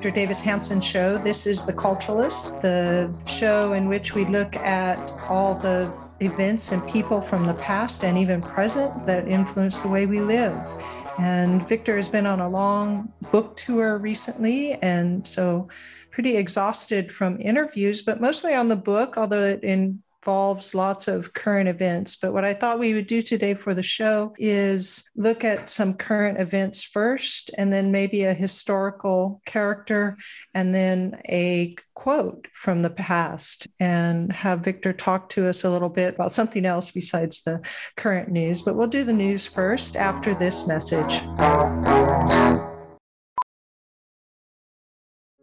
Victor Davis Hanson Show. This is The Culturalist, the show in which we look at all the events and people from the past and even present that influence the way we live. And Victor has been on a long book tour recently, and so pretty exhausted from interviews, but mostly on the book, although it in involves lots of current events. But what I thought we would do today for the show is look at some current events first, and then maybe a historical character, and then a quote from the past, and have Victor talk to us a little bit about something else besides the current news. But we'll do the news first after this message.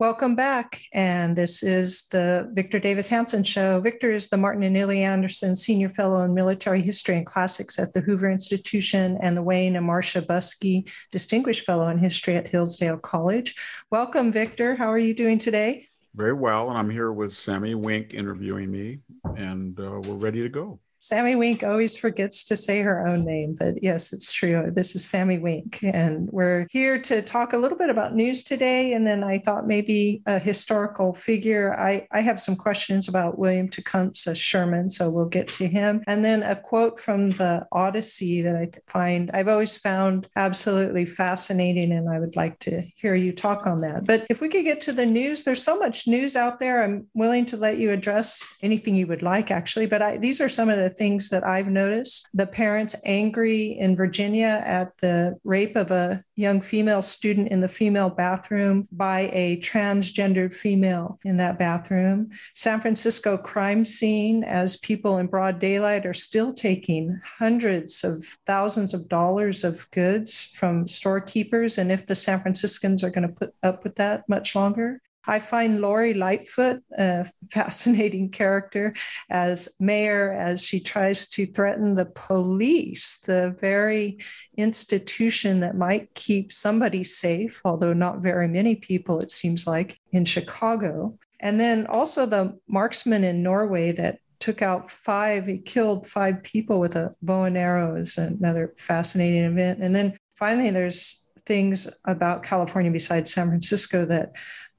Welcome back. And this is the Victor Davis Hanson Show. Victor is the Martin and Illie Anderson Senior Fellow in Military History and Classics at the Hoover Institution and the Wayne and Marcia Buske Distinguished Fellow in History at Hillsdale College. Welcome, Victor. How are you doing today? Very well. And I'm here with Sami Winc interviewing me, and uh, we're ready to go. Sami Winc always forgets to say her own name, but yes, it's true. This is Sami Winc, and we're here to talk a little bit about news today. And then I thought maybe a historical figure. I, I have some questions about William Tecumseh Sherman, so we'll get to him. And then a quote from the Odyssey that I find I've always found absolutely fascinating, and I would like to hear you talk on that. But if we could get to the news, there's so much news out there. I'm willing to let you address anything you would like, actually. But I, these are some of the things that I've noticed. The parents angry in Virginia at the rape of a young female student in the female bathroom by a transgendered female in that bathroom. San Francisco crime scene as people in broad daylight are still taking hundreds of thousands of dollars of goods from storekeepers. And if the San Franciscans are going to put up with that much longer, I find Lori Lightfoot a fascinating character as mayor as she tries to threaten the police, the very institution that might keep somebody safe, although not very many people, it seems like, in Chicago. And then also the marksman in Norway that took out five, he killed five people with a bow and arrow is another fascinating event. And then finally, there's things about California besides San Francisco that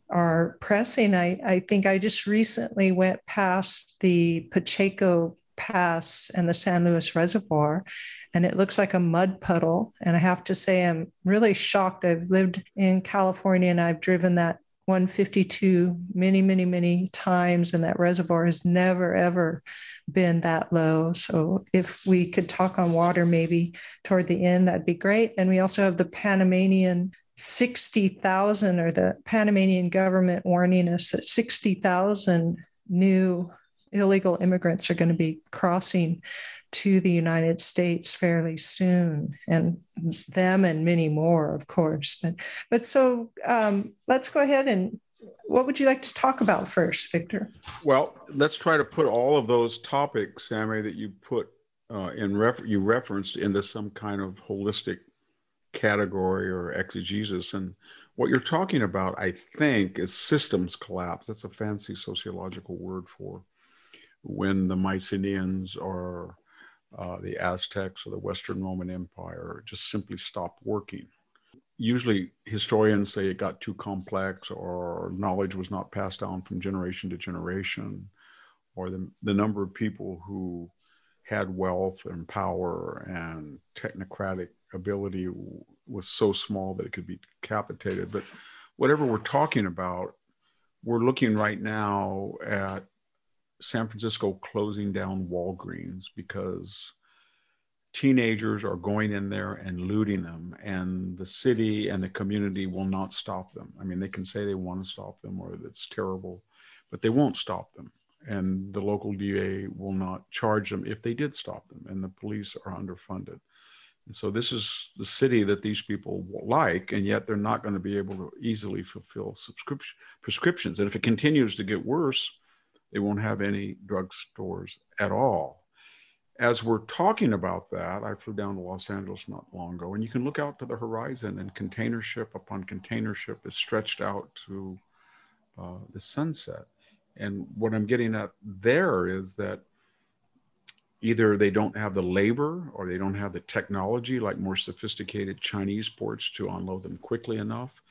are pressing. I, I think I just recently went past the Pacheco Pass and the San Luis Reservoir, and it looks like a mud puddle. And I have to say, I'm really shocked. I've lived in California and I've driven that 152 many, many, many times, and that reservoir has never, ever been that low. So, if we could talk on water maybe toward the end, that'd be great. And we also have the Panamanian 60,000 or the Panamanian government warning us that 60,000 new illegal immigrants are going to be crossing to the United States fairly soon, and them and many more, of course. But but so um, let's go ahead and what would you like to talk about first, Victor? Well, let's try to put all of those topics, Sami, that you put uh, in ref- you referenced into some kind of holistic category or exegesis. And what you're talking about, I think, is systems collapse. That's a fancy sociological word for when the Mycenaeans or uh, the Aztecs or the Western Roman Empire just simply stopped working. Usually, historians say it got too complex or knowledge was not passed down from generation to generation, or the, the number of people who had wealth and power and technocratic ability was so small that it could be decapitated. But whatever we're talking about, we're looking right now at San Francisco closing down Walgreens because teenagers are going in there and looting them and the city and the community will not stop them. I mean they can say they want to stop them or it's terrible but they won't stop them. And the local da will not charge them if they did stop them and the police are underfunded and so this is the city that these people like and yet they're not going to be able to easily fulfill subscription prescriptions and if it continues to get worse they won't have any drugstores at all as we're talking about that, I flew down to Los Angeles not long ago, and you can look out to the horizon, and container ship upon container ship is stretched out to uh, the sunset. And what I'm getting at there is that either they don't have the labor or they don't have the technology like more sophisticated Chinese ports to unload them quickly enough.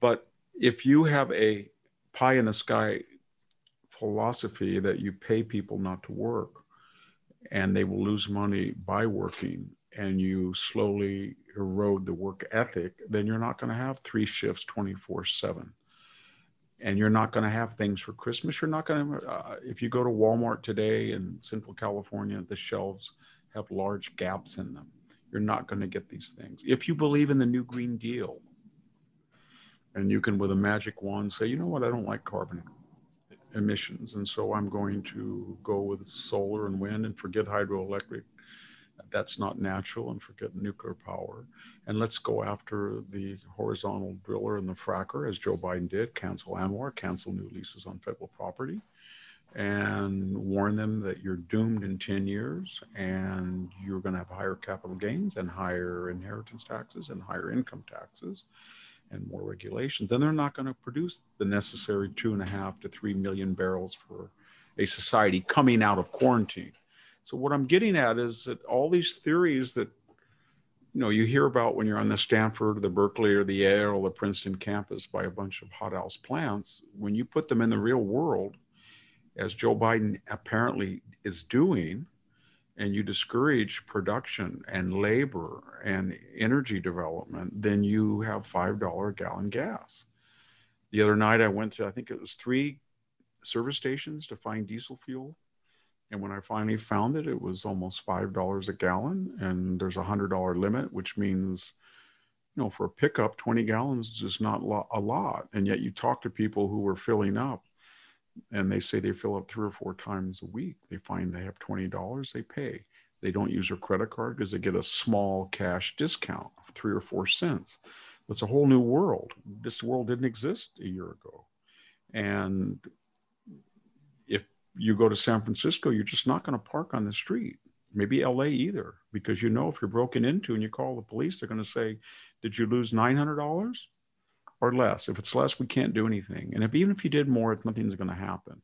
But if you have a pie in the sky philosophy that you pay people not to work, and they will lose money by working and you slowly erode the work ethic, then you're not going to have three shifts 24 7. And you're not going to have things for Christmas. You're not going to, uh, if you go to Walmart today in Central California, the shelves have large gaps in them. You're not going to get these things. If you believe in the new Green Deal, and you can, with a magic wand, say, you know what, I don't like carbon emissions. And so I'm going to go with solar and wind and forget hydroelectric. That's not natural and forget nuclear power. And let's go after the horizontal driller and the fracker, as Joe Biden did, cancel ANWR, cancel new leases on federal property, and warn them that you're doomed in 10 years and you're going to have higher capital gains and higher inheritance taxes and higher income taxes and more regulations, then they're not going to produce the necessary two and a half to three million barrels for a society coming out of quarantine. So what I'm getting at is that all these theories that you know you hear about when you're on the Stanford, or the Berkeley, or the Yale, or the Princeton campus by a bunch of hothouse plants, when you put them in the real world, as Joe Biden apparently is doing, and you discourage production and labor and energy development, then you have $5 a gallon gas. The other night I went to, I think it was three service stations to find diesel fuel. And when I finally found it, it was almost $5 a gallon. And there's a $100 limit, which means, you know, for a pickup, 20 gallons is just not a lot. And yet you talk to people who were filling up and they say they fill up three or four times a week. They find they have $20, they pay. They don't use their credit card because they get a small cash discount of three or four cents. It's a whole new world. This world didn't exist a year ago. And you go to San Francisco, you're just not going to park on the street. Maybe LA either, because you know if you're broken into and you call the police, they're going to say, Did you lose $900? or less. If it's less, we can't do anything. And if even if you did more, nothing's going to happen.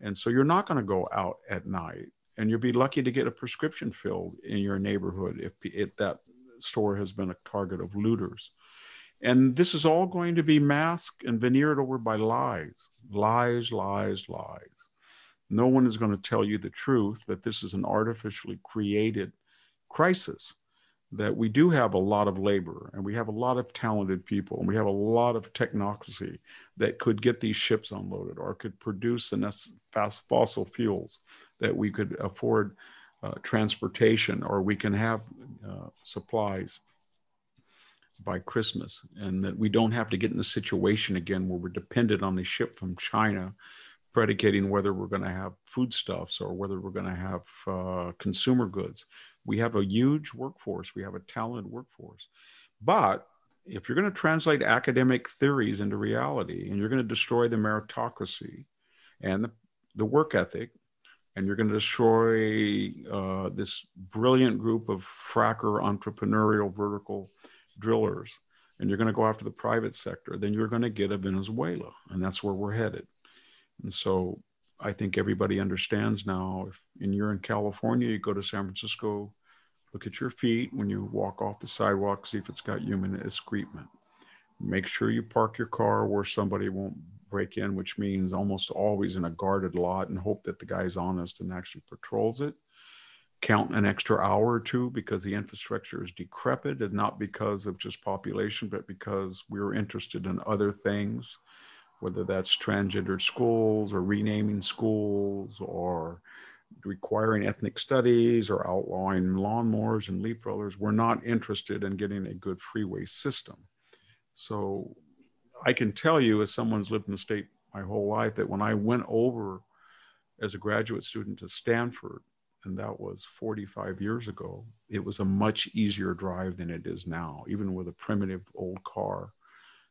And so you're not going to go out at night, and you'll be lucky to get a prescription filled in your neighborhood if, if that store has been a target of looters. And this is all going to be masked and veneered over by lies, lies, lies, lies. No one is going to tell you the truth that this is an artificially created crisis that we do have a lot of labor and we have a lot of talented people and we have a lot of technocracy that could get these ships unloaded or could produce the fast fossil fuels that we could afford uh, transportation or we can have uh, supplies by Christmas and that we don't have to get in a situation again where we're dependent on the ship from China predicating whether we're going to have foodstuffs or whether we're going to have uh, consumer goods we have a huge workforce, we have a talented workforce. But if you're going to translate academic theories into reality and you're going to destroy the meritocracy and the, the work ethic, and you're going to destroy uh, this brilliant group of fracker entrepreneurial vertical drillers, and you're going to go after the private sector, then you're going to get a Venezuela. And that's where we're headed. And so I think everybody understands now. If and you're in California, you go to San Francisco, look at your feet when you walk off the sidewalk, see if it's got human excrement. Make sure you park your car where somebody won't break in, which means almost always in a guarded lot, and hope that the guy's honest and actually patrols it. count an extra hour or two because the infrastructure is decrepit and not because of just population, but because we're interested in other things, whether that's transgendered schools or renaming schools or requiring ethnic studies or outlawing lawnmowers and leaf rollers. We're not interested in getting a good freeway system. So I can tell you, as someone's lived in the state my whole life, that when I went over as a graduate student to Stanford, and that was 45 years ago, it was a much easier drive than it is now. Even with a primitive old car,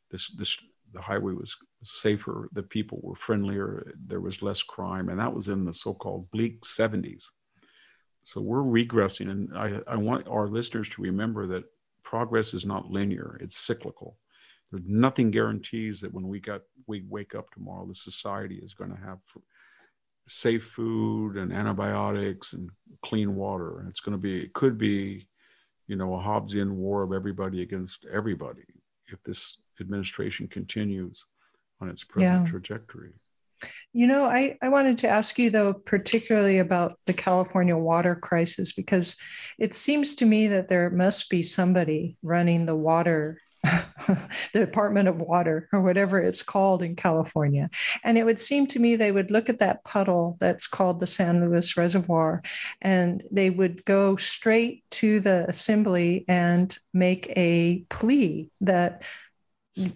this this the highway was safer. The people were friendlier. There was less crime, and that was in the so-called bleak 70s. So we're regressing, and I, I want our listeners to remember that progress is not linear; it's cyclical. There's nothing guarantees that when we got we wake up tomorrow, the society is going to have safe food and antibiotics and clean water. And it's going to be, it could be, you know, a Hobbesian war of everybody against everybody if this administration continues on its present yeah. trajectory. You know, I, I wanted to ask you, though, particularly about the California water crisis, because it seems to me that there must be somebody running the water the Department of Water or whatever it's called in California. And it would seem to me they would look at that puddle that's called the San Luis Reservoir and they would go straight to the assembly and make a plea that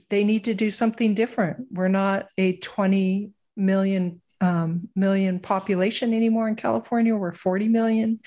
they need to do something different. We're not a 20 million um, million population anymore in California. We're 40 million,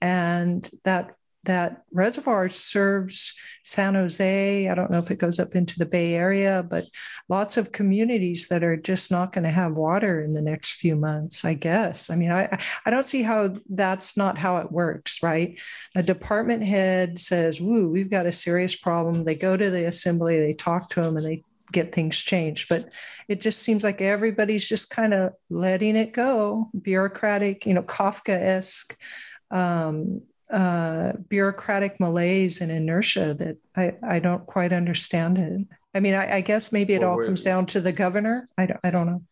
and that that reservoir serves San Jose. I don't know if it goes up into the Bay Area, but lots of communities that are just not going to have water in the next few months, I guess. I mean, I, I don't see how that's not how it works, right? A department head says, Woo, we've got a serious problem. They go to the assembly, they talk to them, and they get things changed. But it just seems like everybody's just kind of letting it go, bureaucratic, you know, Kafka esque. Um, uh, bureaucratic malaise and inertia that I, I don't quite understand it. I mean, I, I guess maybe it well, all comes down to the governor. I don't, I don't know.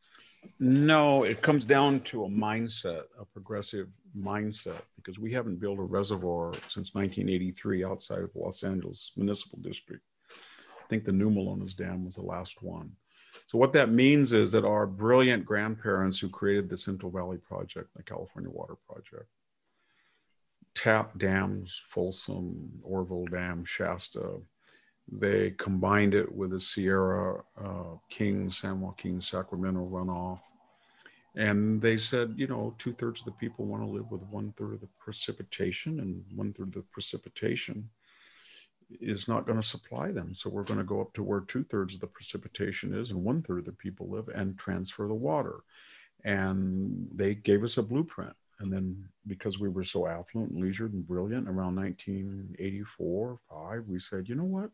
No, it comes down to a mindset, a progressive mindset, because we haven't built a reservoir since 1983 outside of Los Angeles Municipal District. I think the New Melones Dam was the last one. So what that means is that our brilliant grandparents who created the Central Valley Project, the California Water Project, tap dams, Folsom, Oroville Dam, Shasta. They combined it with the Sierra uh, King, San Joaquin, Sacramento runoff. And they said, you know, two thirds of the people want to live with one third of the precipitation, and one third of the precipitation is not going to supply them. So we're going to go up to where two thirds of the precipitation is and one third of the people live and transfer the water. And they gave us a blueprint. And then because we were so affluent and leisured and brilliant around 1984, five, we said, you know what?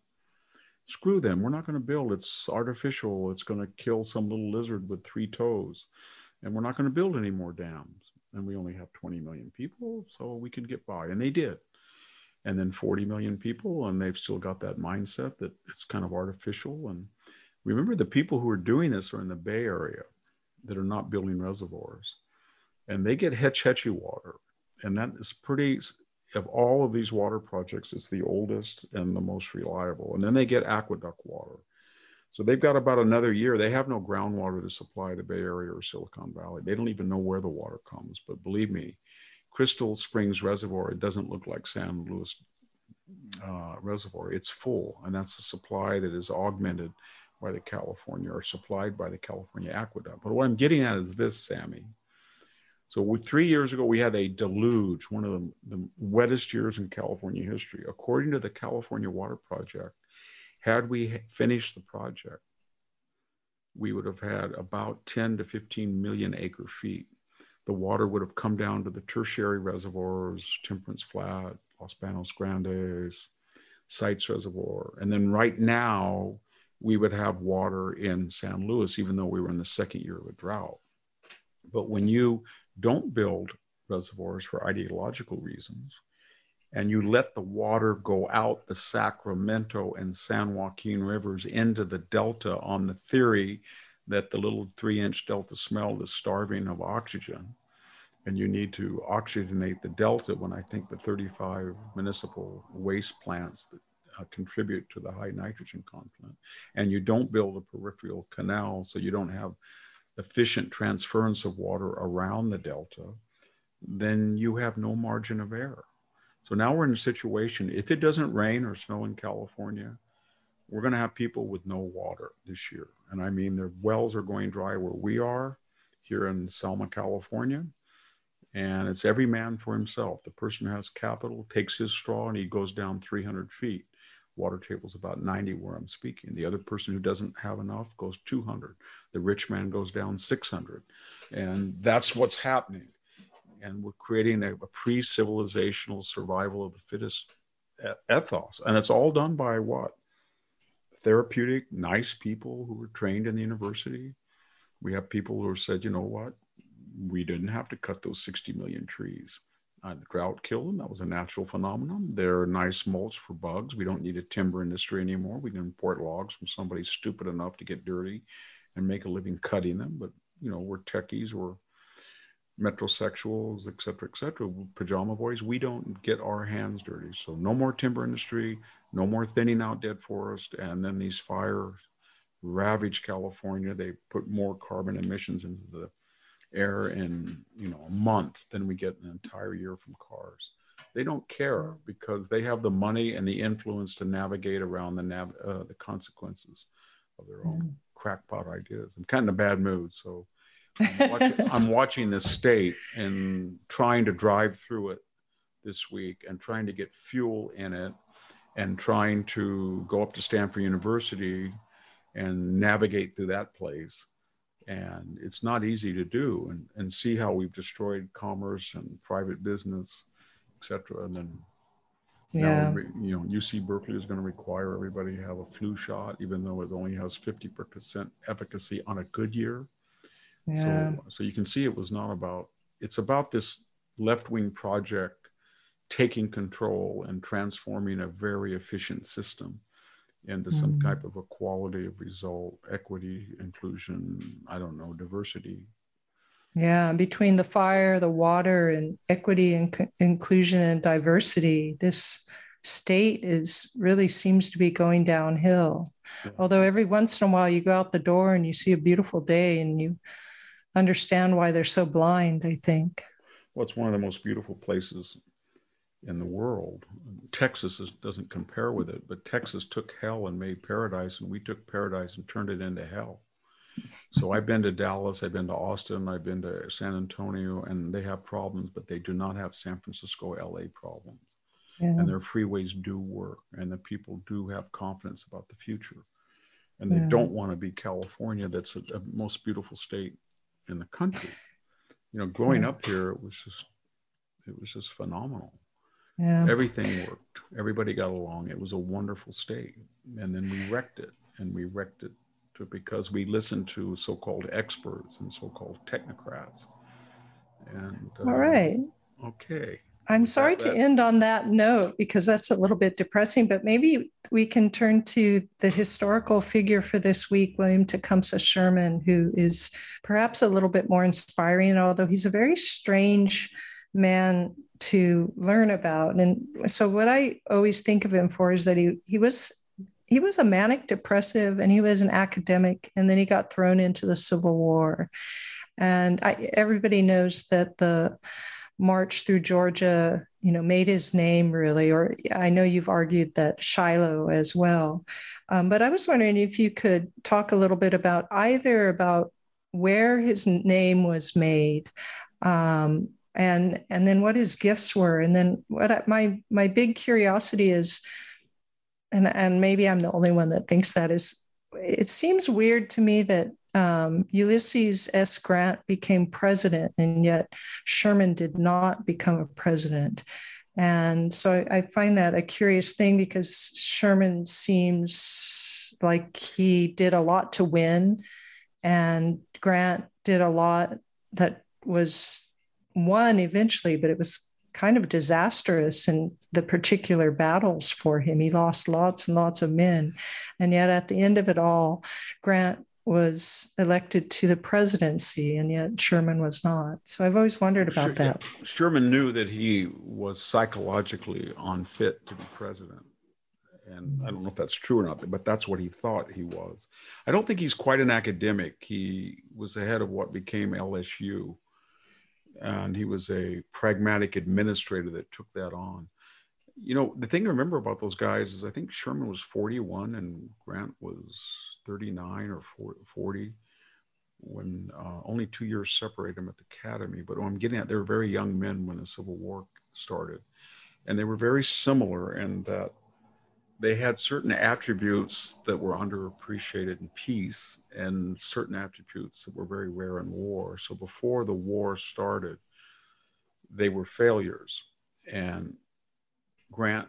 Screw them. We're not going to build. It's artificial. It's going to kill some little lizard with three toes. And we're not going to build any more dams. And we only have 20 million people, so we can get by. And they did. And then 40 million people, and they've still got that mindset that it's kind of artificial. And remember, the people who are doing this are in the Bay Area that are not building reservoirs and they get Hetch Hetchy water. And that is pretty, of all of these water projects, it's the oldest and the most reliable. And then they get aqueduct water. So they've got about another year. They have no groundwater to supply the Bay Area or Silicon Valley. They don't even know where the water comes. But believe me, Crystal Springs Reservoir, it doesn't look like San Luis uh, Reservoir. It's full, and that's the supply that is augmented by the California or supplied by the California Aqueduct. But what I'm getting at is this, Sami. So we, three years ago, we had a deluge, one of the, the wettest years in California history. According to the California Water Project, had we finished the project, we would have had about 10 to 15 million acre feet. The water would have come down to the tertiary reservoirs, Temperance Flat, Los Banos Grandes, Sites Reservoir. And then right now, we would have water in San Luis, even though we were in the second year of a drought. But when you don't build reservoirs for ideological reasons, and you let the water go out the Sacramento and San Joaquin rivers into the delta on the theory that the little three inch delta smelt is starving of oxygen, and you need to oxygenate the delta when I think the 35 municipal waste plants that uh, contribute to the high nitrogen content, and you don't build a peripheral canal so you don't have efficient transference of water around the delta, then you have no margin of error. So now we're in a situation, if it doesn't rain or snow in California, we're going to have people with no water this year. And I mean, their wells are going dry where we are here in Selma, California. And it's every man for himself. The person who has capital takes his straw and he goes down 300 feet. Water table is about 90 where I'm speaking. The other person who doesn't have enough goes 200. The rich man goes down 600. And that's what's happening. And we're creating a, a pre civilizational survival of the fittest ethos. And it's all done by what? Therapeutic, nice people who were trained in the university. We have people who said, you know what? We didn't have to cut those 60 million trees. Uh, the drought killed them. That was a natural phenomenon. They're nice mulch for bugs. We don't need a timber industry anymore. We can import logs from somebody stupid enough to get dirty and make a living cutting them. But, you know, we're techies, we're metrosexuals, et cetera, et cetera, pajama boys. We don't get our hands dirty. So no more timber industry, no more thinning out dead forest. And then these fires ravage California. They put more carbon emissions into the air in you know a month than we get an entire year from cars. They don't care because they have the money and the influence to navigate around the nav- uh, the consequences of their own mm. crackpot ideas. I'm kind of in a bad mood, so I'm watching, I'm watching this state and trying to drive through it this week and trying to get fuel in it and trying to go up to Stanford University and navigate through that place and it's not easy to do and, and see how we've destroyed commerce and private business etc and then yeah. Now, you know, UC Berkeley is going to require everybody to have a flu shot, even though it only has 50% efficacy on a good year. Yeah. So, so you can see it was not about, it's about this left wing project taking control and transforming a very efficient system into some mm. type of equality of result, equity, inclusion, I don't know, diversity. Yeah, between the fire, the water, and equity and co- inclusion and diversity, this state is really seems to be going downhill. Yeah. Although every once in a while you go out the door and you see a beautiful day and you understand why they're so blind, I think. Well, it's one of the most beautiful places in the world. Texas is, doesn't compare with it, but Texas took hell and made paradise, and we took paradise and turned it into hell. So I've been to Dallas, I've been to Austin, I've been to San Antonio, and they have problems, but they do not have San Francisco, LA problems. Yeah. And their freeways do work, and the people do have confidence about the future. And they yeah. don't want to be California, that's a, a, most beautiful state in the country. You know, growing yeah. up here, it was just, it was just phenomenal. Yeah. Everything worked. Everybody got along. It was a wonderful state. And then we wrecked it. And we wrecked it to, because we listened to so called experts and so called technocrats. And uh, all right. Okay. I'm sorry to end on that note because that's a little bit depressing, but maybe we can turn to the historical figure for this week, William Tecumseh Sherman, who is perhaps a little bit more inspiring, although he's a very strange man to learn about. And so what I always think of him for is that he he was he was a manic depressive and he was an academic and then he got thrown into the Civil War. And I, everybody knows that the march through Georgia, you know, made his name really, or I know you've argued that Shiloh as well. Um, but I was wondering if you could talk a little bit about either about where his name was made, um, and and then what his gifts were. And then what I, my my big curiosity is and and maybe i'm the only one that thinks that is it seems weird to me that um, ulysses s. Grant became president and yet sherman did not become a president. And so I, I find that a curious thing because sherman seems like he did a lot to win and grant did a lot that was won eventually, but it was kind of disastrous in the particular battles for him. He lost lots and lots of men. And yet at the end of it all, Grant was elected to the presidency, and yet Sherman was not. So I've always wondered about Sher- that. Sherman knew that he was psychologically unfit to be president. And I don't know if that's true or not, but that's what he thought he was. I don't think he's quite an academic. He was the head of what became LSU, and he was a pragmatic administrator that took that on you know, the thing to remember about those guys is I think Sherman was 41 and Grant was 39 or 40 when uh, only two years separated them at the academy. But I'm getting at, they were very young men when the Civil War started. And they were very similar in that they had certain attributes that were underappreciated in peace and certain attributes that were very rare in war. So before the war started, they were failures. And Grant,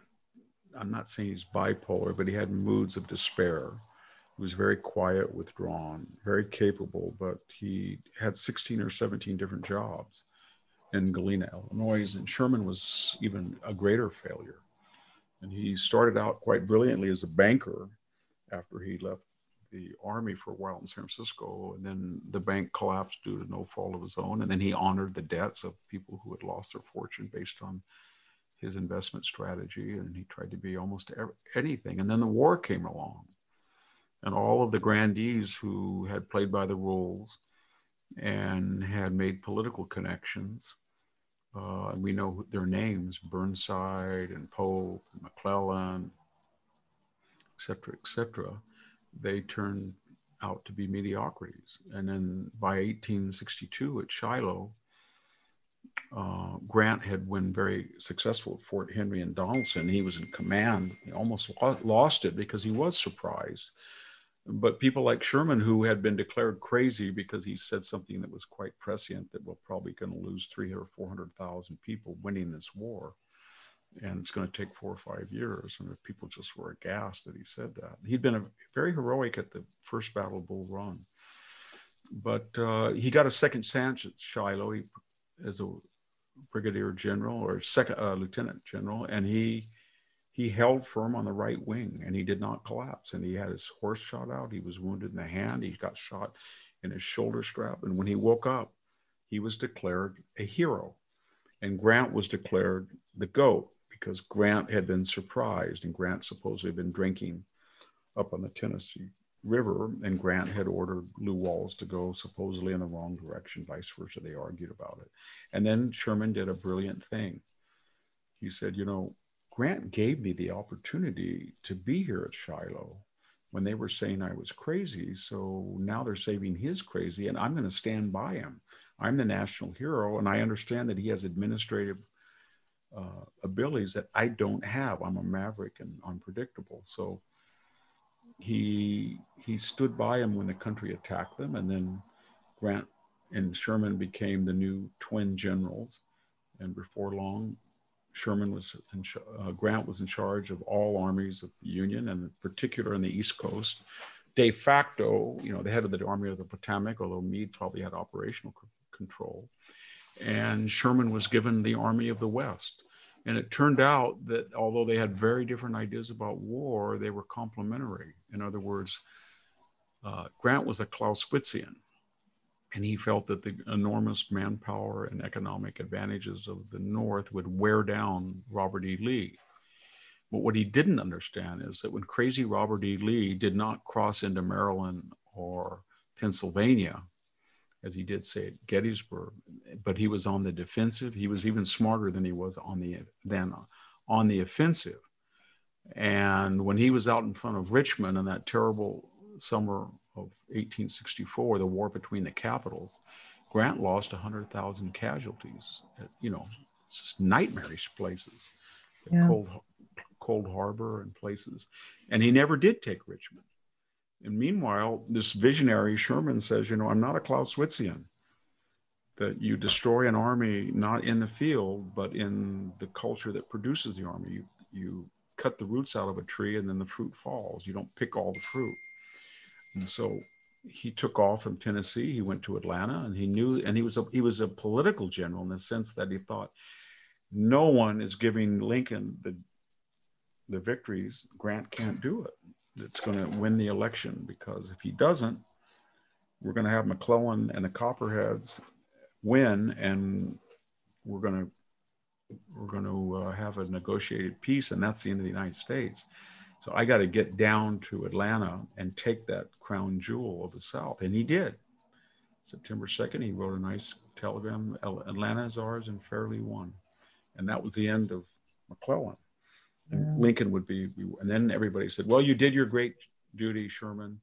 I'm not saying he's bipolar, but he had moods of despair. He was very quiet, withdrawn, very capable, but he had 16 or 17 different jobs in Galena, Illinois, and Sherman was even a greater failure. And he started out quite brilliantly as a banker after he left the army for a while in San Francisco. And then the bank collapsed due to no fault of his own. And then he honored the debts of people who had lost their fortune based on his investment strategy and he tried to be almost anything. And then the war came along. And all of the grandees who had played by the rules and had made political connections, uh, and we know their names Burnside and Polk and McClellan, et cetera, et cetera, they turned out to be mediocrities. And then by 1862 at Shiloh, uh, Grant had been very successful at Fort Henry and Donelson. He was in command. He almost lost it because he was surprised. But people like Sherman, who had been declared crazy because he said something that was quite prescient that we're probably going to lose 300 or 400,000 people winning this war. And it's going to take four or five years. And people just were aghast that he said that. He'd been a, very heroic at the first Battle of Bull Run. But uh, he got a second chance at Shiloh. He as a brigadier general or second uh, lieutenant general, and he he held firm on the right wing and he did not collapse. And he had his horse shot out. He was wounded in the hand. He got shot in his shoulder strap. And when he woke up, he was declared a hero. And Grant was declared the GOAT because Grant had been surprised and Grant supposedly had been drinking up on the Tennessee River, and Grant had ordered Lew Wallace to go supposedly in the wrong direction, vice versa. They argued about it. And then Sherman did a brilliant thing. He said, You know, Grant gave me the opportunity to be here at Shiloh when they were saying I was crazy. So now they're saving his crazy, and I'm going to stand by him. I'm the national hero, and I understand that he has administrative uh, abilities that I don't have. I'm a maverick and unpredictable. So he he stood by him when the country attacked them, and then Grant and Sherman became the new twin generals. And before long, Sherman was in, uh, Grant was in charge of all armies of the Union, and in particular on the East Coast. De facto, you know, the head of the Army of the Potomac, although Meade probably had operational c- control. And Sherman was given the Army of the West. And it turned out that although they had very different ideas about war, they were complementary. In other words, uh, Grant was a Clausewitzian, and he felt that the enormous manpower and economic advantages of the North would wear down Robert E. Lee. But what he didn't understand is that when crazy Robert E. Lee did not cross into Maryland or Pennsylvania, as he did say at Gettysburg, but he was on the defensive. He was even smarter than he was on the than on the offensive. And when he was out in front of Richmond in that terrible summer of 1864, the war between the capitals, Grant lost 100,000 casualties. At, you know, it's just nightmarish places, yeah. Cold, Cold Harbor and places. And he never did take Richmond. And meanwhile, this visionary Sherman says, you know, I'm not a Clausewitzian. That you destroy an army not in the field, but in the culture that produces the army. You, you cut the roots out of a tree and then the fruit falls. You don't pick all the fruit. And so he took off from Tennessee. He went to Atlanta, and he knew, and he was a, he was a political general in the sense that he thought no one is giving Lincoln the the victories. Grant can't do it that's going to win the election because if he doesn't, we're going to have McClellan and the Copperheads win, and we're going to we're going to uh, have a negotiated peace, and that's the end of the United States. So I got to get down to Atlanta and take that crown jewel of the South, and he did. September 2nd, he wrote a nice telegram Atlanta is ours and fairly won. And that was the end of McClellan. And. Lincoln would be, and then everybody said, Well, you did your great duty, Sherman.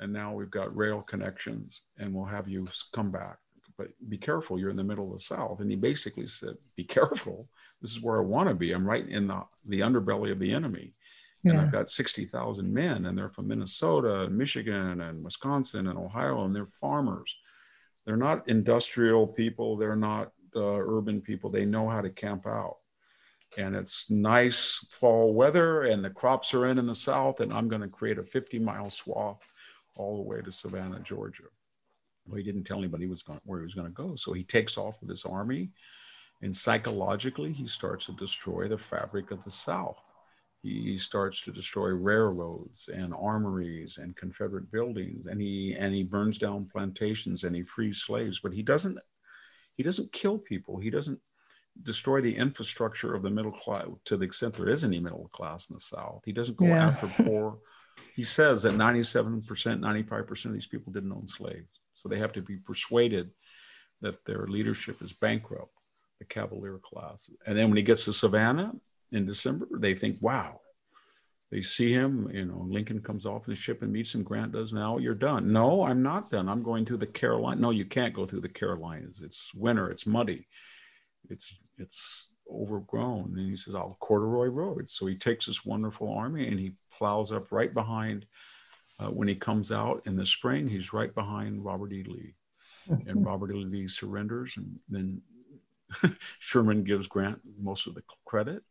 And now we've got rail connections and we'll have you come back. But be careful, you're in the middle of the South. And he basically said, Be careful. This is where I want to be. I'm right in the, the underbelly of the enemy. And. I've got 60,000 men, and they're from Minnesota and Michigan and Wisconsin and Ohio, and they're farmers. They're not industrial people. They're not uh, urban people. They know how to camp out. And it's nice fall weather, and the crops are in in the south. And I'm going to create a 50 mile swath all the way to Savannah, Georgia. Well, he didn't tell anybody he was going, where he was going to go. So he takes off with his army, and psychologically, he starts to destroy the fabric of the South he starts to destroy railroads and armories and Confederate buildings, and he and he burns down plantations and he frees slaves. But he doesn't he doesn't kill people. He doesn't destroy the infrastructure of the middle class to the extent there is any middle class in the South. He doesn't go yeah. after poor. He says that 97%, 95% of these people didn't own slaves. So they have to be persuaded that their leadership is bankrupt, the Cavalier class. And then when he gets to Savannah, in December, they think, wow. They see him, you know, Lincoln comes off the ship and meets him. Grant does now. You're done. No, I'm not done. I'm going through the Carolinas. No, you can't go through the Carolinas. It's winter. It's muddy. It's it's overgrown. And he says, "I'll corduroy roads." So he takes this wonderful army and he plows up right behind. Uh, when he comes out in the spring, he's right behind Robert E. Lee, and Robert E. Lee surrenders, and then Sherman gives Grant most of the credit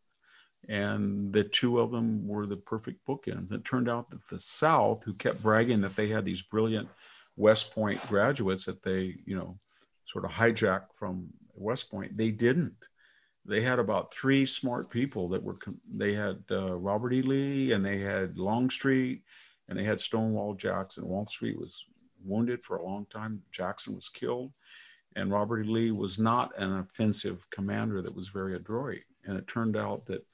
and the two of them were the perfect bookends. It turned out that the South, who kept bragging that they had these brilliant West Point graduates that they, you know, sort of hijacked from West Point, they didn't. They had about three smart people that were. They had uh, Robert E. Lee, and they had Longstreet, and they had Stonewall Jackson. Longstreet was wounded for a long time. Jackson was killed, and Robert E. Lee was not an offensive commander that was very adroit. And it turned out that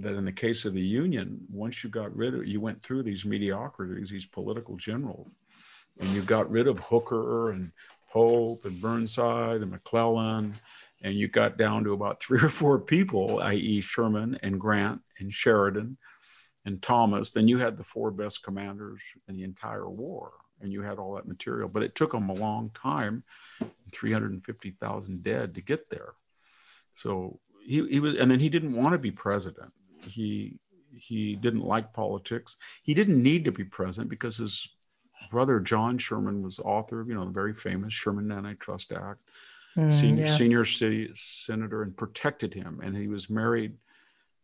that in the case of the Union, once you got rid of, you went through these mediocrities, these political generals, and you got rid of Hooker and Pope and Burnside and McClellan, and you got down to about three or four people, i.e., Sherman and Grant and Sheridan and Thomas, then you had the four best commanders in the entire war, and you had all that material. But it took them a long time, 350,000 dead to get there. So he, he was, and then he didn't want to be president. He he didn't like politics. He didn't need to be president because his brother John Sherman was author of you know the very famous Sherman Antitrust Act, mm, senior yeah. senior city senator, and protected him. And he was married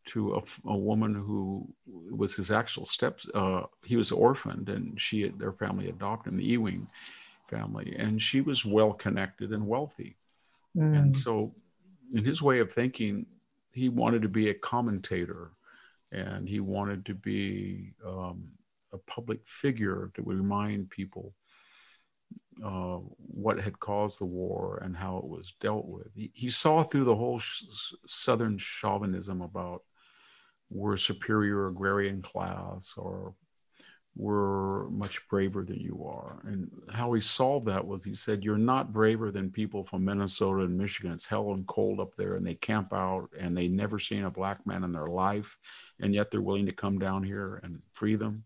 to a, a woman who was his actual steps. Uh, he was orphaned, and she their family adopted him, the Ewing family, and she was well connected and wealthy. Mm. And so in his way of thinking, he wanted to be a commentator and he wanted to be um, a public figure that would remind people uh, what had caused the war and how it was dealt with. He, he saw through the whole sh- Southern chauvinism about we're superior agrarian class or were much braver than you are. And how he solved that was he said, You're not braver than people from Minnesota and Michigan. It's hell and cold up there, and they camp out and they never seen a black man in their life, and yet they're willing to come down here and free them.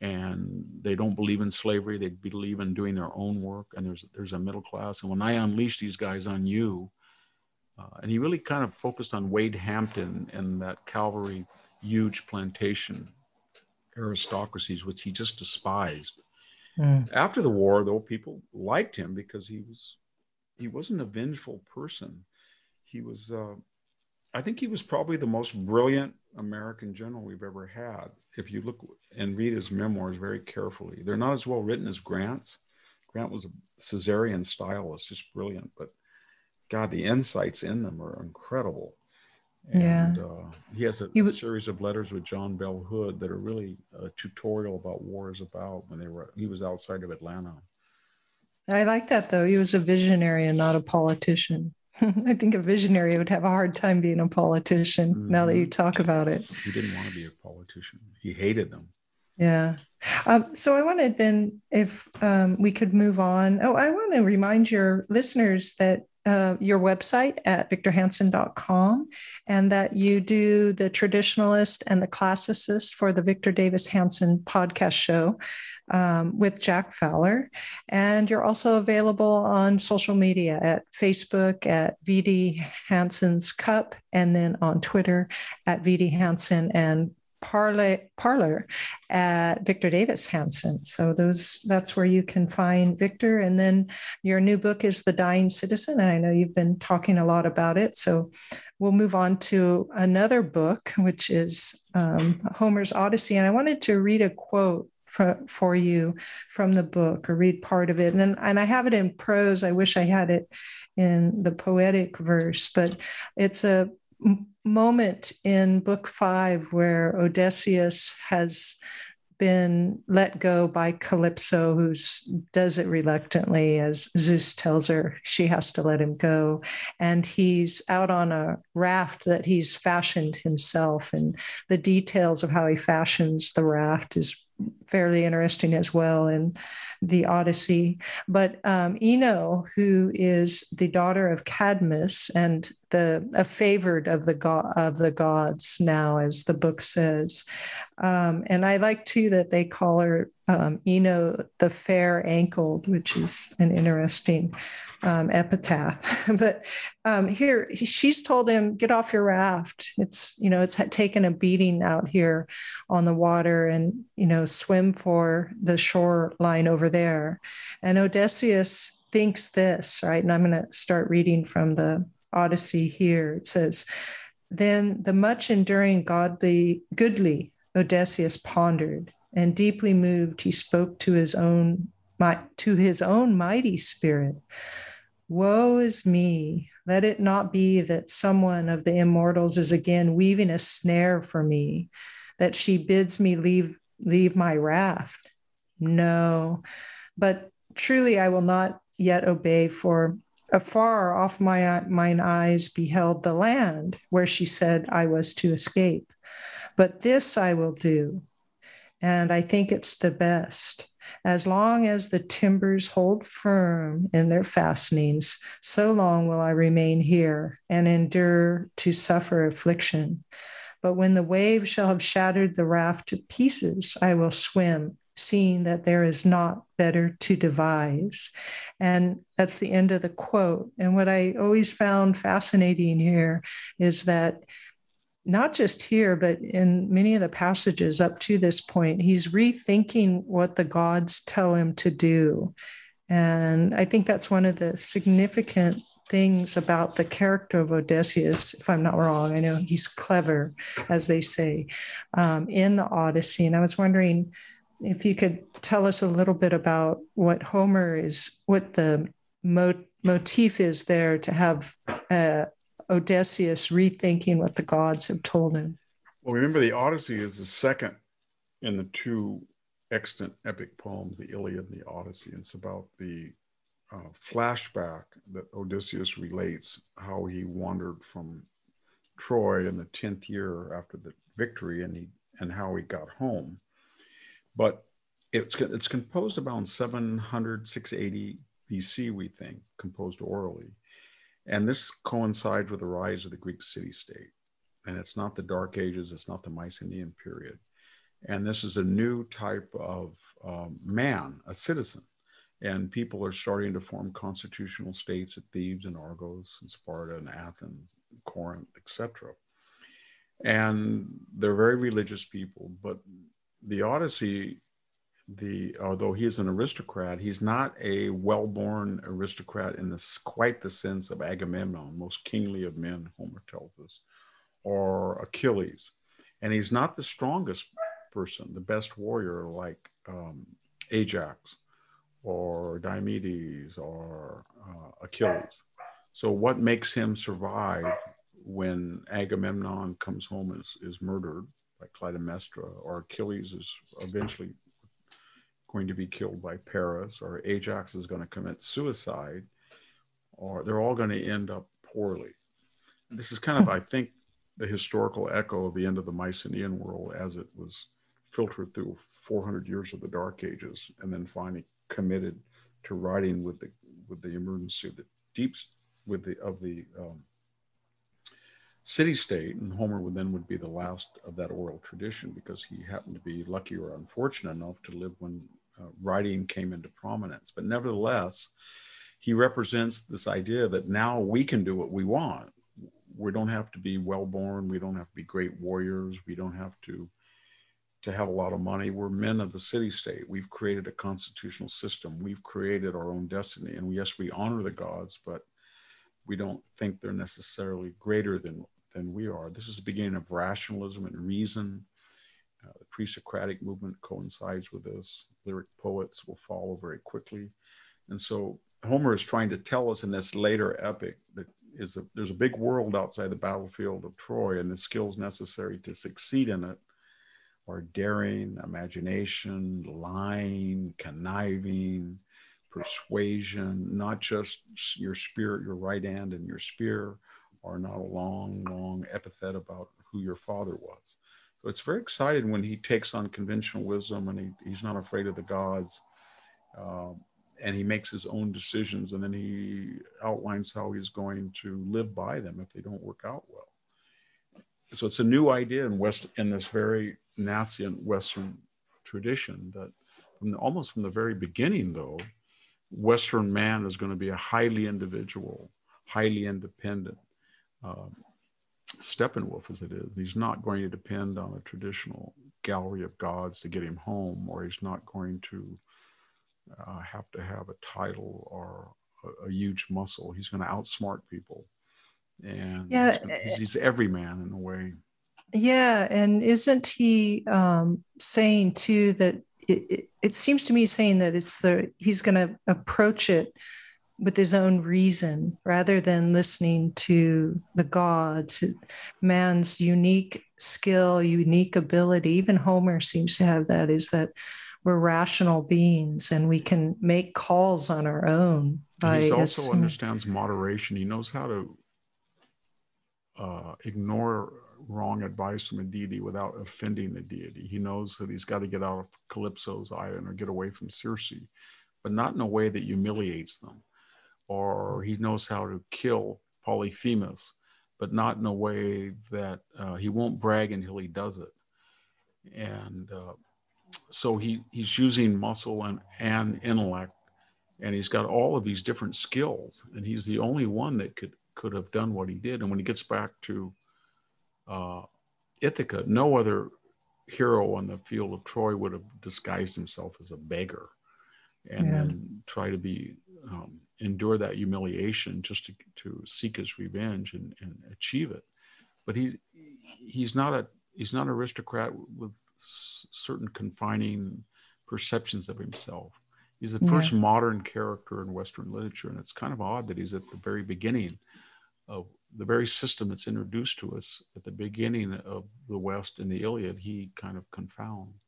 And they don't believe in slavery, they believe in doing their own work, and there's there's a middle class. And when I unleash these guys on you, uh, and he really kind of focused on Wade Hampton and that Calvary huge plantation aristocracies, which he just despised. Mm. After the war, though, people liked him because he was he wasn't a vengeful person. He was, uh, I think, he was probably the most brilliant American general we've ever had. If you look and read his memoirs very carefully, they're not as well written as Grant's. Grant was a Caesarian stylist, just brilliant, but God, the insights in them are incredible. And, yeah. Uh, he has a, he w- series of letters with John Bell Hood that are really a tutorial about war is about when they were he was outside of Atlanta. I like that though. He was a visionary and not a politician. I think a visionary would have a hard time being a politician mm-hmm. now that you mm-hmm. talk about it. He didn't want to be a politician. He hated them. Yeah. Um, so I wanted then if um, we could move on. Oh, I want to remind your listeners that uh, your website at victorhanson.com and that you do the traditionalist and the classicist for the Victor Davis Hanson podcast show um, with Jack Fowler. And you're also available on social media at Facebook at VD Hanson's Cup and then on Twitter at VD Hanson and Parler, Parler at Victor Davis Hanson. So those that's where you can find Victor. And then your new book is The Dying Citizen. And I know you've been talking a lot about it. So we'll move on to another book, which is um, Homer's Odyssey. And I wanted to read a quote for, for you from the book or read part of it. And then, and I have it in prose. I wish I had it in the poetic verse, but it's a moment in book five where Odysseus has been let go by Calypso, who does it reluctantly, as Zeus tells her she has to let him go. And he's out on a raft that he's fashioned himself. And the details of how he fashions the raft is fairly interesting as well in the Odyssey. But um, Ino, who is the daughter of Cadmus and the a favored of the god of the gods now, as the book says, um, and I like too that they call her um, Ino the fair ankled, which is an interesting um, epitaph. but um, here she's told him, "Get off your raft. It's you know it's taken a beating out here on the water, and you know swim for the shoreline over there." And Odysseus thinks this right, and I'm going to start reading from the Odyssey here. It says. Then the much enduring godly, goodly Odysseus pondered and deeply moved, he spoke to his own to his own mighty spirit. Woe is me! Let it not be that someone of the immortals is again weaving a snare for me, that she bids me leave leave my raft. No, but truly I will not yet obey, for afar off my mine eyes beheld the land where she said I was to escape. But this I will do, and I think it's the best. As long as the timbers hold firm in their fastenings, so long will I remain here and endure to suffer affliction. But when the wave shall have shattered the raft to pieces, I will swim, seeing that there is not better to devise. And that's the end of the quote. And what I always found fascinating here is that not just here, but in many of the passages up to this point, he's rethinking what the gods tell him to do. And I think that's one of the significant things about the character of Odysseus, if I'm not wrong. I know he's clever, as they say, um, in the Odyssey. And I was wondering if you could tell us a little bit about what Homer is, what the mo- motif is there to have uh, Odysseus rethinking what the gods have told him. Well, remember, the Odyssey is the second in the two extant epic poems, the Iliad and the Odyssey. It's about the uh, flashback that Odysseus relates how he wandered from Troy in the 10th year after the victory and he and how he got home. But it's it's composed about 700 680 BC we think composed orally and this coincides with the rise of the Greek city state. And it's not the Dark Ages, it's not the Mycenaean period. And this is a new type of um, man, a citizen. And people are starting to form constitutional states at Thebes and Argos and Sparta and Athens, Corinth, etc. And they're very religious people, but the Odyssey the although he is an aristocrat, he's not a well-born aristocrat in this quite the sense of Agamemnon, most kingly of men, Homer tells us, or Achilles, and he's not the strongest person, the best warrior like um, Ajax or Diomedes or uh, Achilles. So what makes him survive when Agamemnon comes home is, is murdered by Clytemnestra, or Achilles is eventually going to be killed by Paris, or Ajax is going to commit suicide, or they're all going to end up poorly. This is kind of, I think, the historical echo of the end of the Mycenaean world as it was filtered through 400 years of the Dark Ages, and then finally committed to writing with the with the emergency of the deeps with the of the um, city state, and Homer would then would be the last of that oral tradition because he happened to be lucky or unfortunate enough to live when uh, writing came into prominence. But nevertheless, he represents this idea that now we can do what we want. We don't have to be well born. We don't have to be great warriors. We don't have to to have a lot of money. We're men of the city state. We've created a constitutional system. We've created our own destiny. And yes, we honor the gods, but we don't think they're necessarily greater than, than we are. This is the beginning of rationalism and reason. Uh, the pre Socratic movement coincides with this. Lyric poets will follow very quickly. And so Homer is trying to tell us in this later epic that is a, there's a big world outside the battlefield of Troy, and the skills necessary to succeed in it are daring, imagination, lying, conniving, persuasion, not just your spirit, your right hand, and your spear, or not a long, long epithet about who your father was. So it's very exciting when he takes on conventional wisdom and he, he's not afraid of the gods. Uh, and he makes his own decisions and then he outlines how he's going to live by them if they don't work out well. So it's a new idea in West in this very nascent Western tradition that from the, almost from the very beginning, though, Western man is going to be a highly individual, highly independent uh, Steppenwolf as it is. He's not going to depend on a traditional gallery of gods to get him home, or he's not going to uh, have to have a title or a, a huge muscle. He's going to outsmart people. And yeah, he's, gonna, he's, he's every man in a way. Yeah, and isn't he um, saying too that it, it, it, seems to me saying that it's the he's going to approach it with his own reason rather than listening to the gods, man's unique skill, unique ability. Even Homer seems to have that. Is that we're rational beings and we can make calls on our own. he also understands moderation. He knows how to uh, ignore wrong advice from a deity without offending the deity. He knows that he's got to get out of Calypso's island or get away from Circe, but not in a way that humiliates them. Or he knows how to kill Polyphemus, but not in a way that uh, he won't brag until he does it. And uh, so he, he's using muscle and, and intellect, and he's got all of these different skills, and he's the only one that could could have done what he did. And when he gets back to uh, Ithaca, no other hero on the field of Troy would have disguised himself as a beggar and yeah. then try to be um, endure that humiliation just to, to seek his revenge and, and achieve it. But he's he's not a he's not an aristocrat with s- certain confining perceptions of himself. He's the first yeah. modern character in Western literature, and it's kind of odd that he's at the very beginning of the very system that's introduced to us at the beginning of the West in the Iliad, he kind of confounds.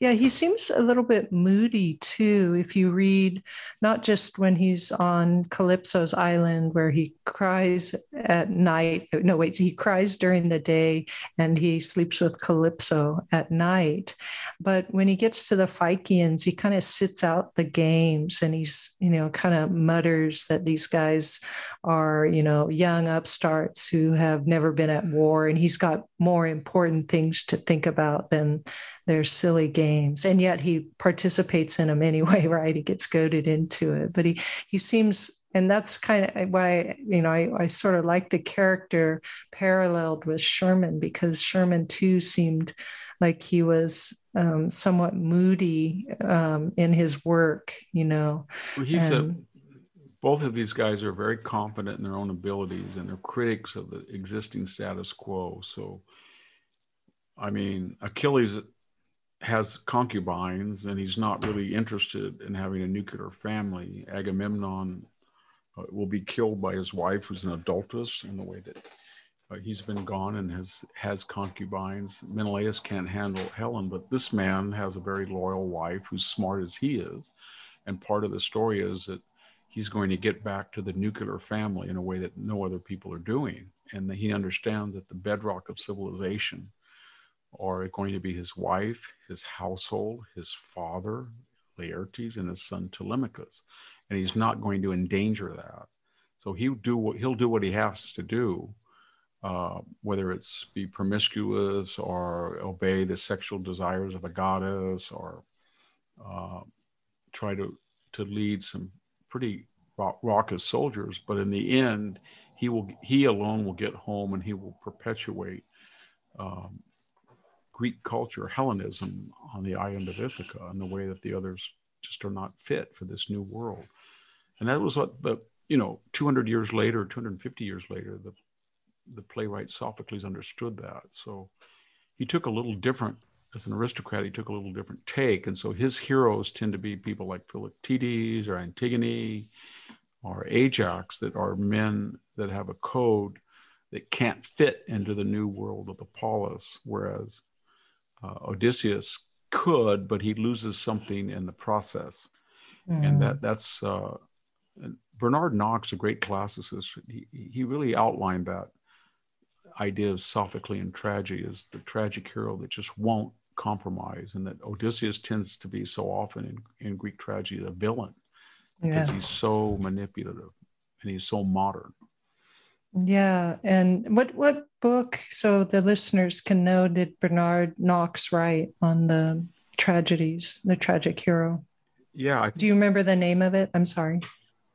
Yeah, he seems a little bit moody too. If you read, not just when he's on Calypso's island where he cries at night. No, wait, he cries during the day and he sleeps with Calypso at night. But when he gets to the Phaeacians, he kind of sits out the games and he's, you know, kind of mutters that these guys are, you know, young upstarts who have never been at war and he's got more important things to think about than their silly games and yet he participates in them anyway right? He gets goaded into it but he he seems and that's kind of why you know I, I sort of like the character paralleled with sherman because sherman too seemed like he was um, somewhat moody um, in his work you know? Well, he's and, a both of these guys are very confident in their own abilities and they're critics of the existing status quo so i mean achilles has concubines and he's not really interested in having a nuclear family. Agamemnon uh, will be killed by his wife, who's an adulteress, in the way that Uh, he's been gone and has has concubines. Menelaus can't handle Helen, but this man has a very loyal wife who's smart as he is. And part of the story is that he's going to get back to the nuclear family in a way that no other people are doing. And he understands that the bedrock of civilization are it going to be his wife, his household, his father, Laertes, and his son Telemachus. And he's not going to endanger that. So he'll do what he'll do what he has to do, uh, whether it's be promiscuous or obey the sexual desires of a goddess or uh, try to to lead some pretty raucous soldiers. But in the end, he will he alone will get home and he will perpetuate um, Greek culture, Hellenism on the island of Ithaca and the way that the others just are not fit for this new world. And that was what the, you know, 200 years later, 250 years later, the, the playwright Sophocles understood that. So he took a little different, as an aristocrat, he took a little different take. And so his heroes tend to be people like Philoctetes or Antigone or Ajax that are men that have a code that can't fit into the new world of the polis, whereas uh, Odysseus could, but he loses something in the process. Mm. And that that's uh, Bernard Knox, a great classicist, he, he really outlined that idea of Sophoclean tragedy as the tragic hero that just won't compromise, and that Odysseus tends to be so often in, in Greek tragedy a villain because yeah. he's so manipulative and he's so modern. Yeah, and what what book so the listeners can know did Bernard Knox write on the tragedies, the tragic hero? Yeah, th- do you remember the name of it? I'm sorry.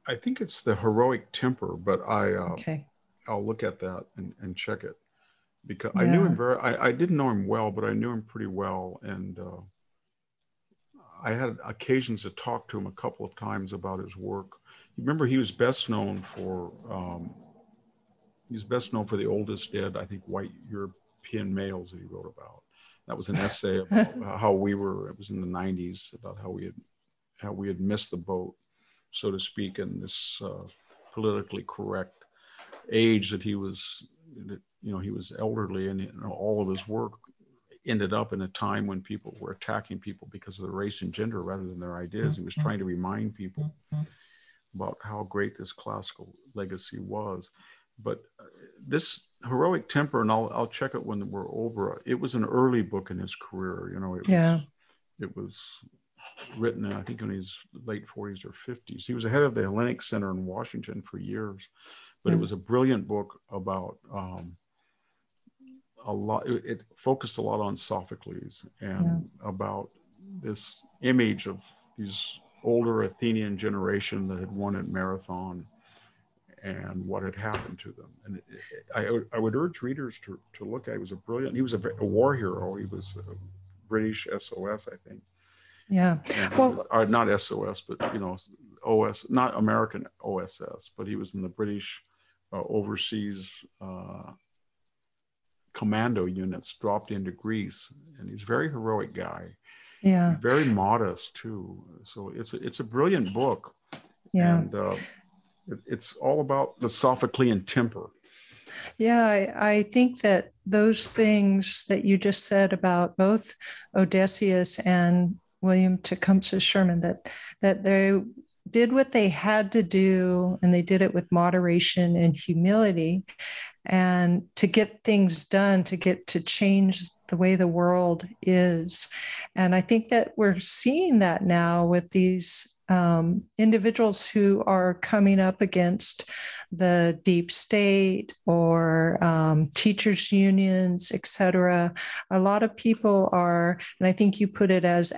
I think it's the heroic temper, but I uh, okay. I'll look at that and, and check it because yeah. I knew him very. I, I didn't know him well, but I knew him pretty well, and uh, I had occasions to talk to him a couple of times about his work. Remember, he was best known for um, he's best known for the oldest dead, I think, white European males that he wrote about. That was an essay about how we were. It was in the '90s about how we had how we had missed the boat, so to speak, in this uh, politically correct age that he was. You know, he was elderly, and you know, all of his work ended up in a time when people were attacking people because of their race and gender rather than their ideas. He was trying to remind people about how great this classical legacy was. But uh, this heroic temper, and I'll I'll check it when we're over. It was an early book in his career. You know, it was it was written I think in his late 40s or 50s. He was head of the Hellenic Center in Washington for years, but mm. it was a brilliant book about um, a lot. It, it, focused a lot on Sophocles and yeah. about this image of these older Athenian generation that had won at Marathon and what had happened to them. And it, it, I, I would urge readers to, to look at. It was a brilliant. He was a, a war hero. He was a British SOS, I think. Yeah. And well, uh, not SOS, but you know, OS, not American OSS, but he was in the British uh, overseas uh, commando units dropped into Greece, and he's a very heroic guy. Yeah. Very modest too. So it's a, it's a brilliant book. Yeah. And uh, it's all about the Sophoclean temper. Yeah, I, I, think that those things that you just said about both Odysseus and William Tecumseh Sherman, that that they did what they had to do and they did it with moderation and humility and to get things done to get to change the way the world is and i think that we're seeing that now with these um, individuals who are coming up against the deep state or um, teachers unions etc a lot of people are and i think you put it as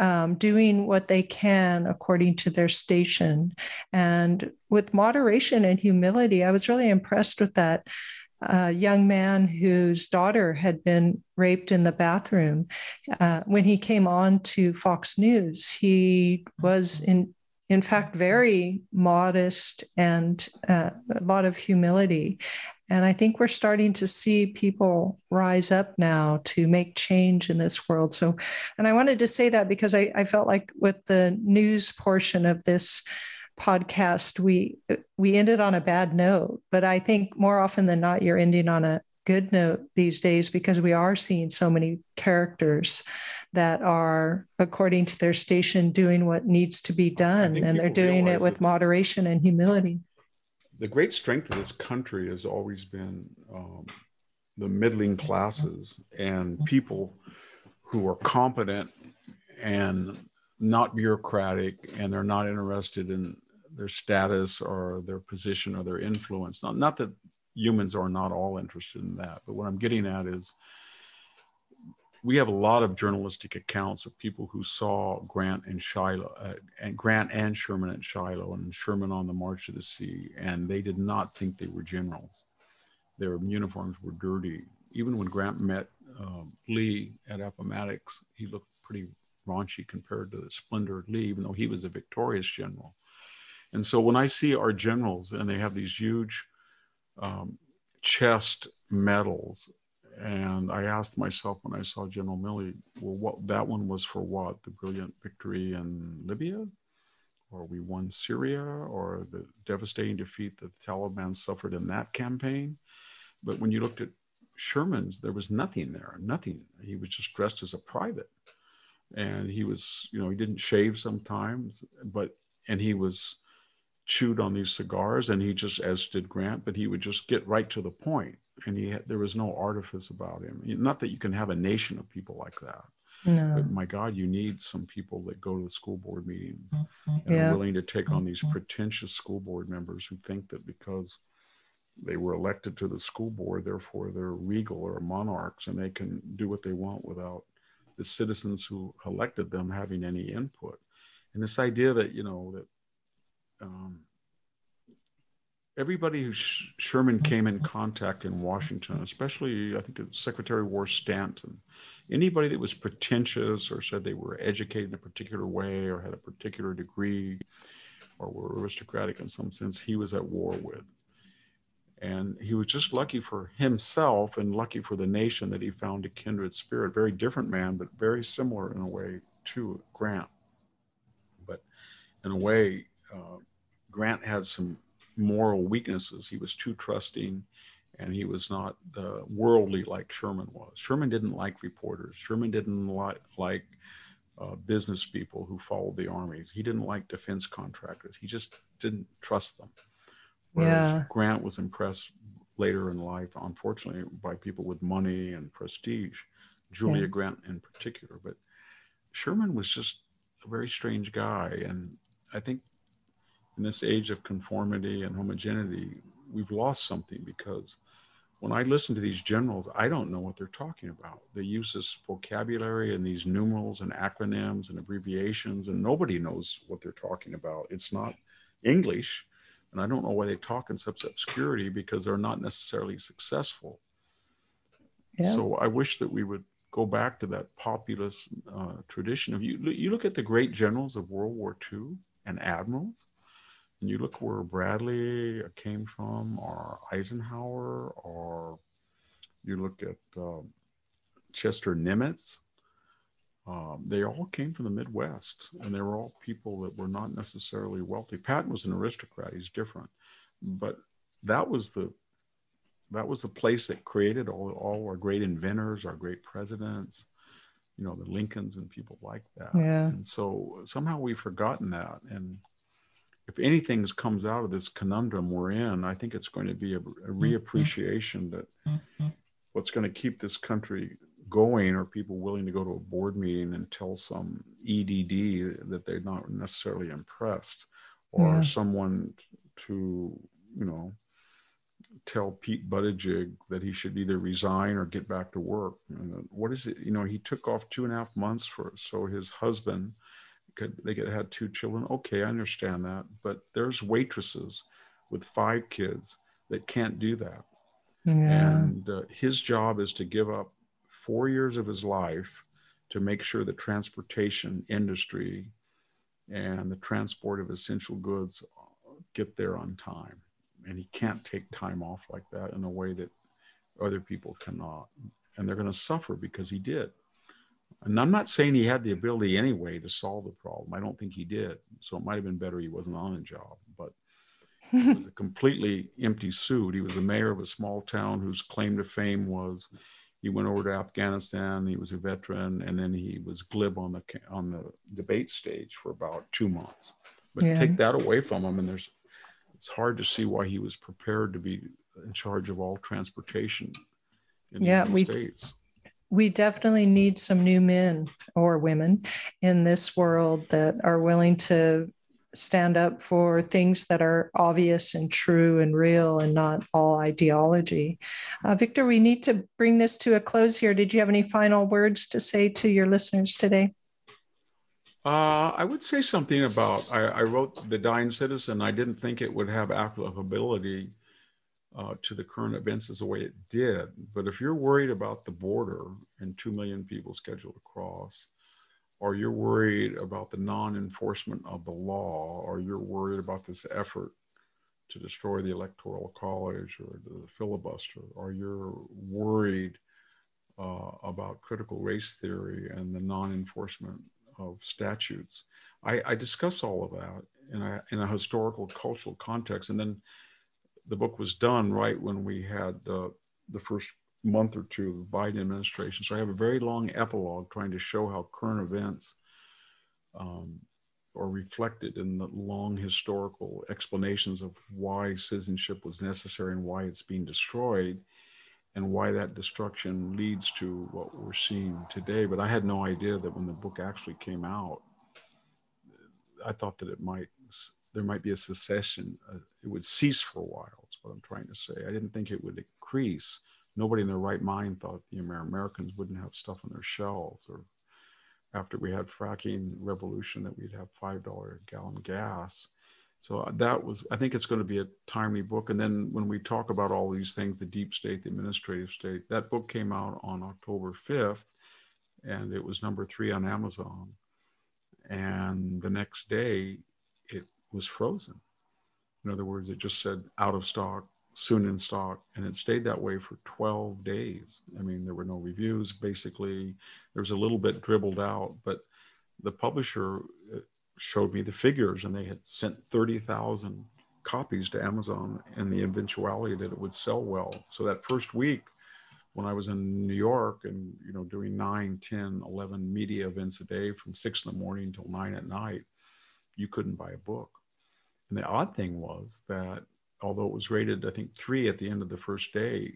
um, doing what they can according to their station and with moderation and humility i was really impressed with that a young man whose daughter had been raped in the bathroom. Uh, when he came on to Fox News, he was in in fact very modest and uh, a lot of humility. And I think we're starting to see people rise up now to make change in this world. So, and I wanted to say that because I, I felt like with the news portion of this podcast we we ended on a bad note. But i think more often than not you're ending on a good note these days because we are seeing so many characters that are according to their station doing what needs to be done. and they're doing it with moderation and humility the great strength of this country has always been um, the middling classes and people who are competent and not bureaucratic and they're not interested in their status or their position or their influence. Not, not that humans are not all interested in that, but what I'm getting at is we have a lot of journalistic accounts of people who saw Grant and Shiloh, uh, and Grant and Sherman at Shiloh, and Sherman on the March to the Sea, and they did not think they were generals. Their uniforms were dirty. Even when Grant met um, Lee at Appomattox, he looked pretty raunchy compared to the splendor of Lee, even though he was a victorious general. And so when I see our generals and they have these huge um, chest medals, and I asked myself when I saw General Milley, well, what that one was for what? The brilliant victory in Libya? Or we won Syria? Or the devastating defeat that the Taliban suffered in that campaign? But when you looked at Sherman's, there was nothing there, nothing. He was just dressed as a private. And he was, you know, he didn't shave sometimes, but, and he was chewed on these cigars and he just as did grant but he would just get right to the point and he had, there was no artifice about him not that you can have a nation of people like that no. but my god you need some people that go to the school board meeting mm-hmm. and yeah. are willing to take on these mm-hmm. pretentious school board members who think that because they were elected to the school board therefore they're regal or monarchs and they can do what they want without the citizens who elected them having any input and this idea that you know that um, everybody who Sh- Sherman came in contact in Washington, especially I think Secretary of War Stanton, anybody that was pretentious or said they were educated in a particular way or had a particular degree or were aristocratic in some sense, he was at war with. And he was just lucky for himself and lucky for the nation that he found a kindred spirit. Very different man, but very similar in a way to Grant. But in a way, uh, Grant had some moral weaknesses. He was too trusting and he was not uh, worldly like Sherman was. Sherman didn't like reporters. Sherman didn't like, like uh, business people who followed the army. He didn't like defense contractors. He just didn't trust them. Whereas yeah. Grant was impressed later in life, unfortunately, by people with money and prestige, Julia yeah. Grant in particular. But Sherman was just a very strange guy. And I think in this age of conformity and homogeneity, we've lost something because when I listen to these generals, I don't know what they're talking about. They use this vocabulary and these numerals and acronyms and abbreviations, and nobody knows what they're talking about. It's not English, and I don't know why they talk in such obscurity because they're not necessarily successful. Yeah. So I wish that we would go back to that populist uh, tradition of you. You look at the great generals of World War II and admirals and you look where Bradley came from, or Eisenhower, or you look at um, Chester Nimitz, um, they all came from the Midwest, and they were all people that were not necessarily wealthy. Patton was an aristocrat; he's different, but that was the that was the place that created all, all our great inventors, our great presidents, you know, the Lincolns and people like that. Yeah. And so somehow we've forgotten that. And if anything comes out of this conundrum we're in, I think it's going to be a, a mm-hmm. reappreciation that mm-hmm. what's going to keep this country going are people willing to go to a board meeting and tell some EDD that they're not necessarily impressed, or yeah. someone to, you know, tell Pete Buttigieg that he should either resign or get back to work. And what is it? You know, he took off two and a half months for so his husband could they could have had two children. Okay i understand that but there's waitresses with five kids that can't do that. Yeah. and uh, his job is to give up four years of his life to make sure the transportation industry and the transport of essential goods get there on time. And he can't take time off like that in a way that other people cannot. And they're going to suffer because he did And I'm not saying he had the ability anyway to solve the problem. I don't think he did. So it might have been better he wasn't on the job. But it was a completely empty suit. He was a mayor of a small town whose claim to fame was he went over to Afghanistan. He was a veteran, and then he was glib on the on the debate stage for about two months. But yeah. take that away from him, and there's it's hard to see why he was prepared to be in charge of all transportation in yeah, the United we, States. We definitely need some new men or women in this world that are willing to stand up for things that are obvious and true and real and not all ideology. Uh, Victor, we need to bring this to a close here. Did you have any final words to say to your listeners today? Uh, I would say something about I, I, wrote The Dying Citizen. I didn't think it would have applicability uh, to the current events as the way it did. But if you're worried about the border and 2 million people scheduled to cross, or you're worried about the non enforcement of the law, or you're worried about this effort to destroy the Electoral College or the filibuster, or you're worried uh, about critical race theory and the non enforcement of statutes. I, I, discuss all of that in a, in a historical, cultural context. And then the book was done right when we had uh, the first month or two of the Biden administration. So I have a very long epilogue trying to show how current events um, are reflected in the long historical explanations of why citizenship was necessary and why it's being destroyed and why that destruction leads to what we're seeing today. But I had no idea that when the book actually came out, I thought that it might there might be a secession. Uh, it would cease for a while. That's what I'm trying to say. I didn't think it would increase nobody in their right mind thought the Americans wouldn't have stuff on their shelves or after we had fracking revolution that we'd have five dollar gallon gas so uh, that was i think it's going to be a timely book and then when we talk about all these things the deep state the administrative state that book came out on october 5th and it was number three on amazon and the next day it was frozen. In other words it just said out of stock soon in stock and it stayed that way for 12 days. I mean there were no reviews basically. There was a little bit dribbled out but the publisher uh, showed me the figures and they had sent 30,000 copies to amazon and the eventuality that it would sell well. So that first week when i was in new york and you know doing 9 10 11 media events a day from 6 in the morning till 9 at night you couldn't buy a book and the odd thing was that although it was rated, I think, three at the end of the first day,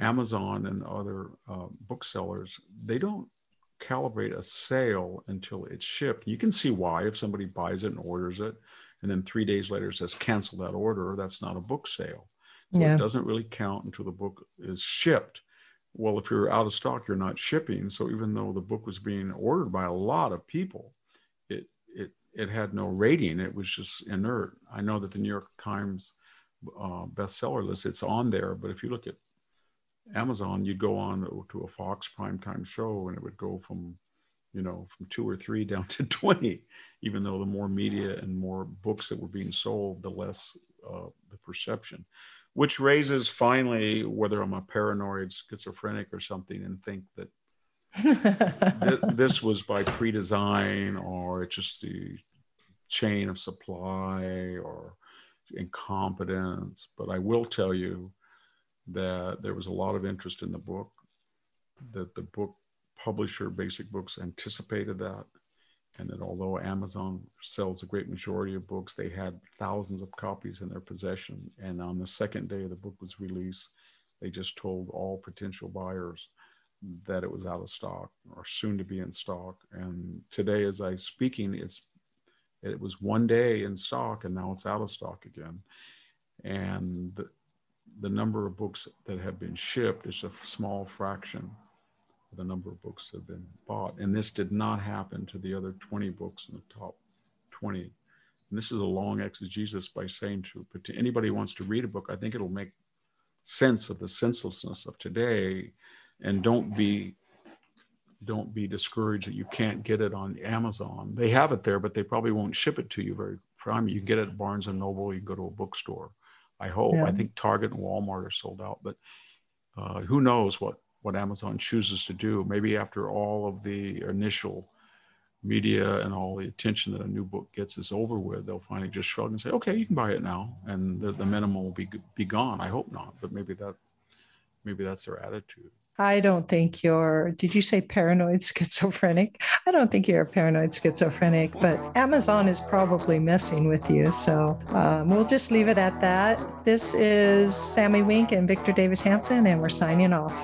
Amazon and other uh, booksellers, they don't calibrate a sale until it's shipped. You can see why if somebody buys it and orders it, and then three days later says cancel that order, that's not a book sale. So yeah. it doesn't really count until the book is shipped. Well, if you're out of stock, you're not shipping. So even though the book was being ordered by a lot of people, it had no rating. It was just inert. I know that the New York Times uh, bestseller list. It's on there, but if you look at Amazon, you'd go on to a Fox primetime show, and it would go from, you know, from two or three down to twenty. Even though the more media and more books that were being sold, the less uh, the perception. Which raises finally whether I'm a paranoid schizophrenic or something, and think that th- this was by pre-design or it's just the chain of supply or incompetence. But I will tell you that there was a lot of interest in the book, that the book publisher, Basic Books, anticipated that. And that although Amazon sells a great majority of books, they had thousands of copies in their possession. And on the second day the book was released, they just told all potential buyers that it was out of stock or soon to be in stock. And today, as I speaking, it's it was one day in stock and now it's out of stock again. And the, the number of books that have been shipped is a small fraction of the number of books that have been bought. And this did not happen to the other 20 books in the top 20. And this is a long exegesis by saying to, but to anybody who wants to read a book, I think it'll make sense of the senselessness of today and don't be don't be discouraged that you can't get it on Amazon. They have it there, but they probably won't ship it to you very prime. You can get it at Barnes and Noble. You can go to a bookstore. I hope. Yeah. I think Target and Walmart are sold out, but uh, who knows what what Amazon chooses to do. Maybe after all of the initial media and all the attention that a new book gets is over with, they'll finally just shrug and say, "Okay, you can buy it now," and the, the minimum will be be gone. I hope not, but maybe that maybe that's their attitude. I don't think you're, did you say paranoid schizophrenic? I don't think you're a paranoid schizophrenic, but Amazon is probably messing with you. So um, we'll just leave it at that. This is Sami Winc and Victor Davis Hanson, and we're signing off.